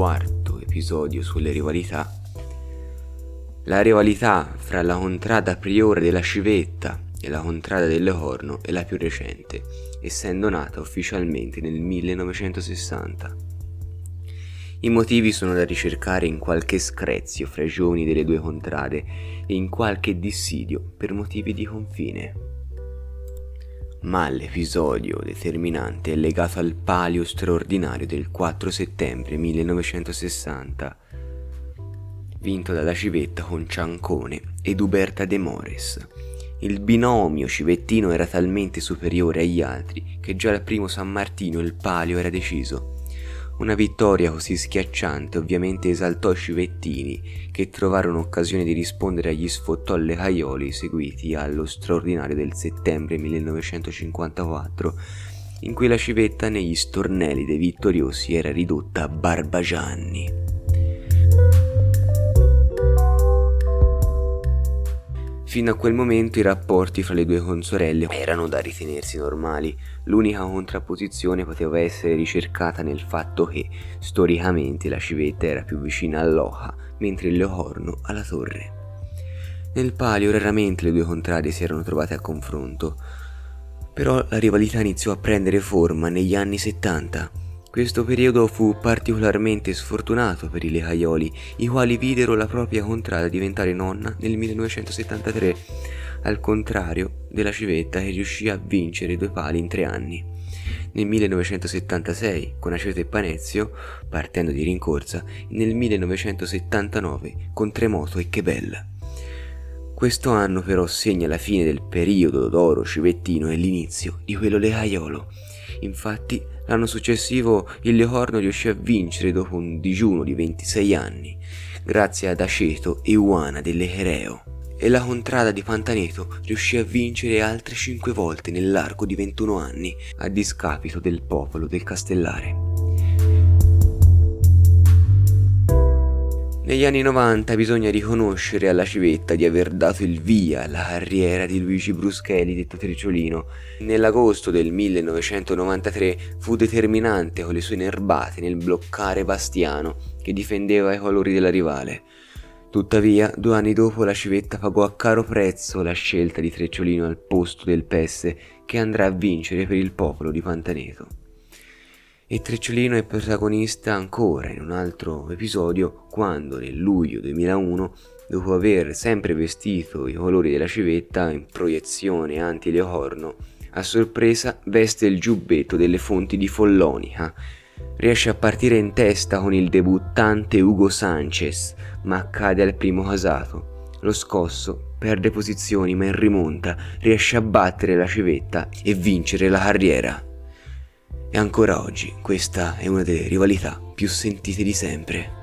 episodio sulle rivalità, la rivalità fra la contrada priore della Civetta e la contrada del Horno è la più recente, essendo nata ufficialmente nel 1960. I motivi sono da ricercare in qualche screzio fra i giovani delle due contrade e in qualche dissidio per motivi di confine. Ma l'episodio determinante è legato al palio straordinario del 4 settembre 1960, vinto dalla civetta con Ciancone ed Uberta De Mores. Il binomio civettino era talmente superiore agli altri che già al primo San Martino il palio era deciso. Una vittoria così schiacciante ovviamente esaltò i civettini, che trovarono occasione di rispondere agli sfottolle caioli seguiti allo straordinario del settembre 1954, in cui la civetta negli stornelli dei vittoriosi era ridotta a barbagianni. Fino a quel momento i rapporti fra le due consorelle erano da ritenersi normali, l'unica contrapposizione poteva essere ricercata nel fatto che, storicamente, la civetta era più vicina all'Oca, mentre il Leocorno alla torre. Nel palio raramente le due contrade si erano trovate a confronto, però la rivalità iniziò a prendere forma negli anni 70 questo periodo fu particolarmente sfortunato per i lecaioli, i quali videro la propria contrada diventare nonna nel 1973, al contrario della civetta che riuscì a vincere due pali in tre anni. Nel 1976 con Aceto e Panezio, partendo di rincorsa, e nel 1979 con Tremoto e Chebella. Questo anno però segna la fine del periodo d'oro civettino e l'inizio di quello lecaiolo. Infatti L'anno successivo il Leocorno riuscì a vincere dopo un digiuno di 26 anni, grazie ad Aceto e Uana dell'Echereo, e la contrada di Pantaneto riuscì a vincere altre 5 volte nell'arco di 21 anni, a discapito del popolo del Castellare. Negli anni 90 bisogna riconoscere alla civetta di aver dato il via alla carriera di Luigi Bruschelli, detto Triciolino. Nell'agosto del 1993 fu determinante con le sue nerbate nel bloccare Bastiano, che difendeva i colori della rivale. Tuttavia, due anni dopo la civetta pagò a caro prezzo la scelta di Trecciolino al posto del Pesse, che andrà a vincere per il popolo di Pantaneto. E Trecciolino è protagonista ancora in un altro episodio quando nel luglio 2001, dopo aver sempre vestito i colori della civetta in proiezione anti-Leocorno, a sorpresa veste il giubbetto delle fonti di Follonica. Riesce a partire in testa con il debuttante Ugo Sanchez, ma cade al primo casato. Lo scosso perde posizioni ma in rimonta riesce a battere la civetta e vincere la carriera. E ancora oggi questa è una delle rivalità più sentite di sempre.